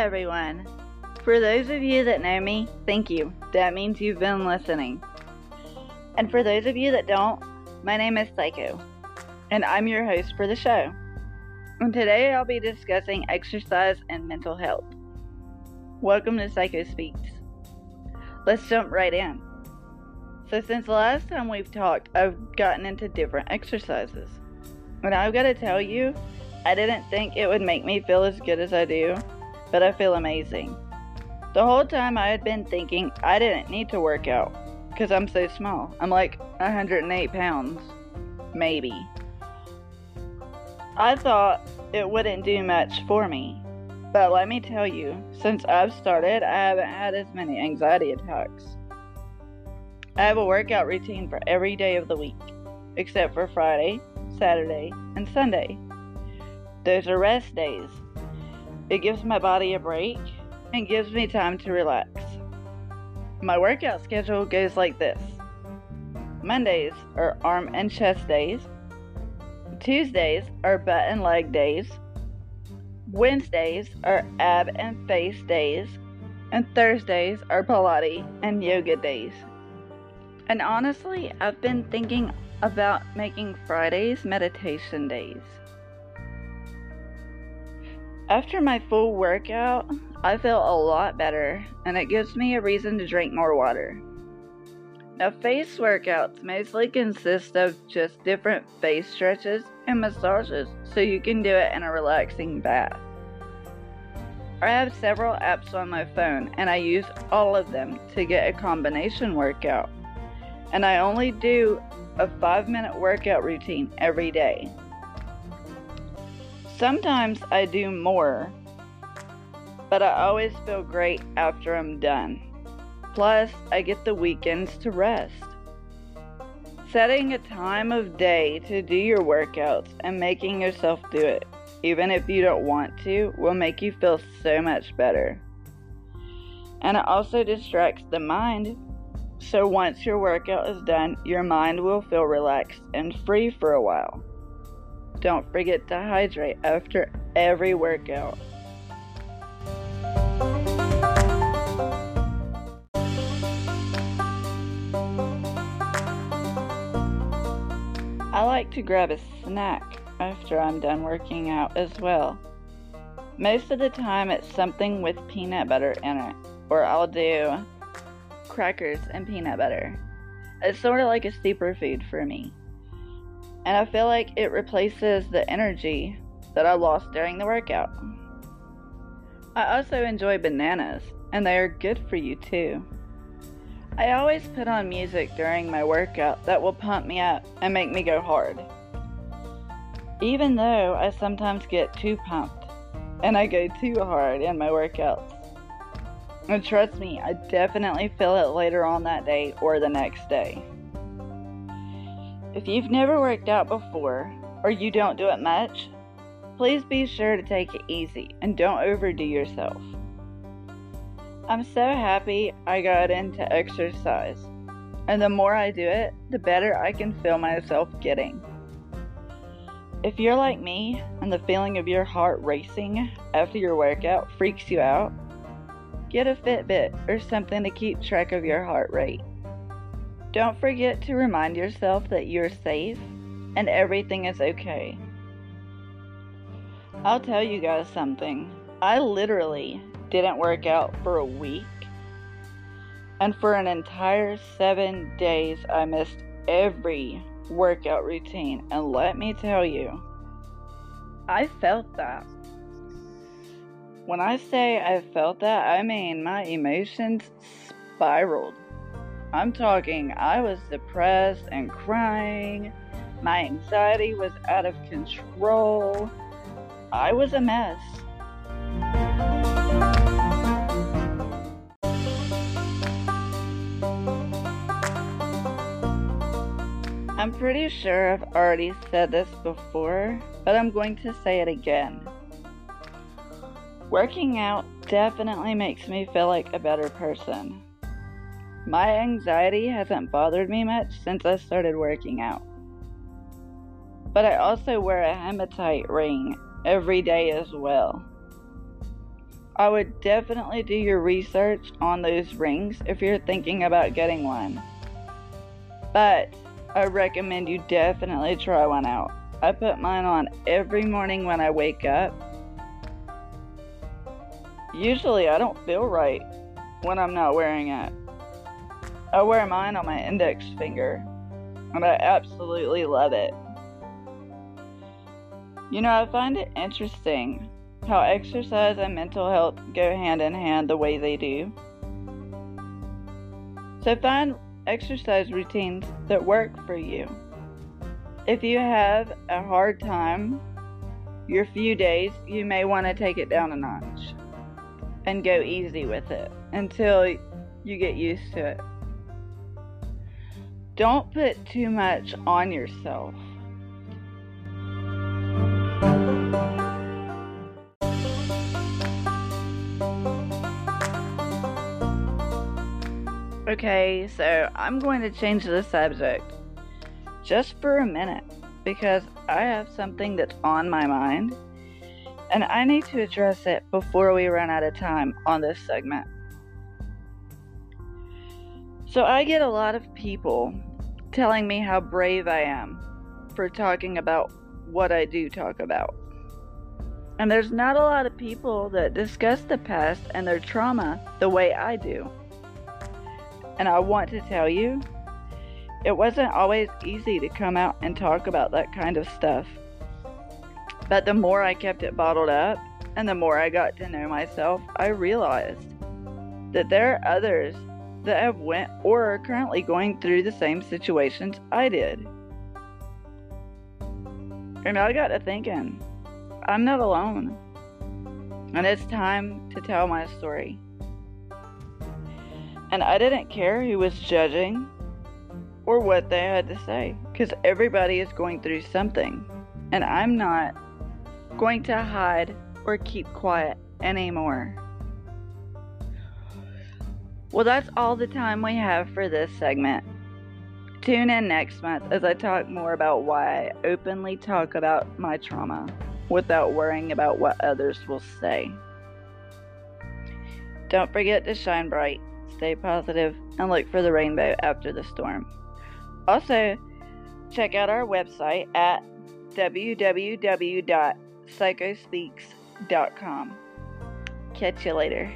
everyone. For those of you that know me, thank you. That means you've been listening. And for those of you that don't, my name is Psycho, and I'm your host for the show. And today I'll be discussing exercise and mental health. Welcome to Psycho Speaks. Let's jump right in. So, since last time we've talked, I've gotten into different exercises. And I've got to tell you, I didn't think it would make me feel as good as I do, but I feel amazing. The whole time I had been thinking I didn't need to work out because I'm so small. I'm like 108 pounds, maybe. I thought it wouldn't do much for me, but let me tell you, since I've started, I haven't had as many anxiety attacks. I have a workout routine for every day of the week, except for Friday, Saturday, and Sunday. Those are rest days. It gives my body a break and gives me time to relax. My workout schedule goes like this Mondays are arm and chest days, Tuesdays are butt and leg days, Wednesdays are ab and face days, and Thursdays are Pilates and yoga days. And honestly, I've been thinking about making Fridays meditation days. After my full workout, I feel a lot better, and it gives me a reason to drink more water. Now, face workouts mostly consist of just different face stretches and massages, so you can do it in a relaxing bath. I have several apps on my phone, and I use all of them to get a combination workout. And I only do a five minute workout routine every day. Sometimes I do more, but I always feel great after I'm done. Plus, I get the weekends to rest. Setting a time of day to do your workouts and making yourself do it, even if you don't want to, will make you feel so much better. And it also distracts the mind. So once your workout is done, your mind will feel relaxed and free for a while. Don't forget to hydrate after every workout. I like to grab a snack after I'm done working out as well. Most of the time, it's something with peanut butter in it, or I'll do crackers and peanut butter. It's sort of like a superfood for me and I feel like it replaces the energy that I lost during the workout. I also enjoy bananas, and they are good for you too. I always put on music during my workout that will pump me up and make me go hard. Even though I sometimes get too pumped and I go too hard in my workouts. And trust me, I definitely feel it later on that day or the next day. If you've never worked out before, or you don't do it much, please be sure to take it easy and don't overdo yourself. I'm so happy I got into exercise, and the more I do it, the better I can feel myself getting. If you're like me and the feeling of your heart racing after your workout freaks you out, get a Fitbit or something to keep track of your heart rate. Don't forget to remind yourself that you're safe and everything is okay. I'll tell you guys something. I literally didn't work out for a week. And for an entire seven days, I missed every workout routine. And let me tell you, I felt that. When I say I felt that, I mean my emotions spiraled. I'm talking, I was depressed and crying. My anxiety was out of control. I was a mess. I'm pretty sure I've already said this before, but I'm going to say it again. Working out definitely makes me feel like a better person. My anxiety hasn't bothered me much since I started working out. But I also wear a hematite ring every day as well. I would definitely do your research on those rings if you're thinking about getting one. But I recommend you definitely try one out. I put mine on every morning when I wake up. Usually I don't feel right when I'm not wearing it. I wear mine on my index finger, and I absolutely love it. You know, I find it interesting how exercise and mental health go hand in hand the way they do. So find exercise routines that work for you. If you have a hard time your few days, you may want to take it down a notch and go easy with it until you get used to it. Don't put too much on yourself. Okay, so I'm going to change the subject just for a minute because I have something that's on my mind and I need to address it before we run out of time on this segment. So, I get a lot of people telling me how brave I am for talking about what I do talk about. And there's not a lot of people that discuss the past and their trauma the way I do. And I want to tell you, it wasn't always easy to come out and talk about that kind of stuff. But the more I kept it bottled up and the more I got to know myself, I realized that there are others that have went or are currently going through the same situations I did. And I got to thinking, I'm not alone. And it's time to tell my story. And I didn't care who was judging or what they had to say because everybody is going through something. And I'm not going to hide or keep quiet anymore. Well, that's all the time we have for this segment. Tune in next month as I talk more about why I openly talk about my trauma without worrying about what others will say. Don't forget to shine bright stay positive, and look for the rainbow after the storm. Also, check out our website at www.psychospeaks.com. Catch you later.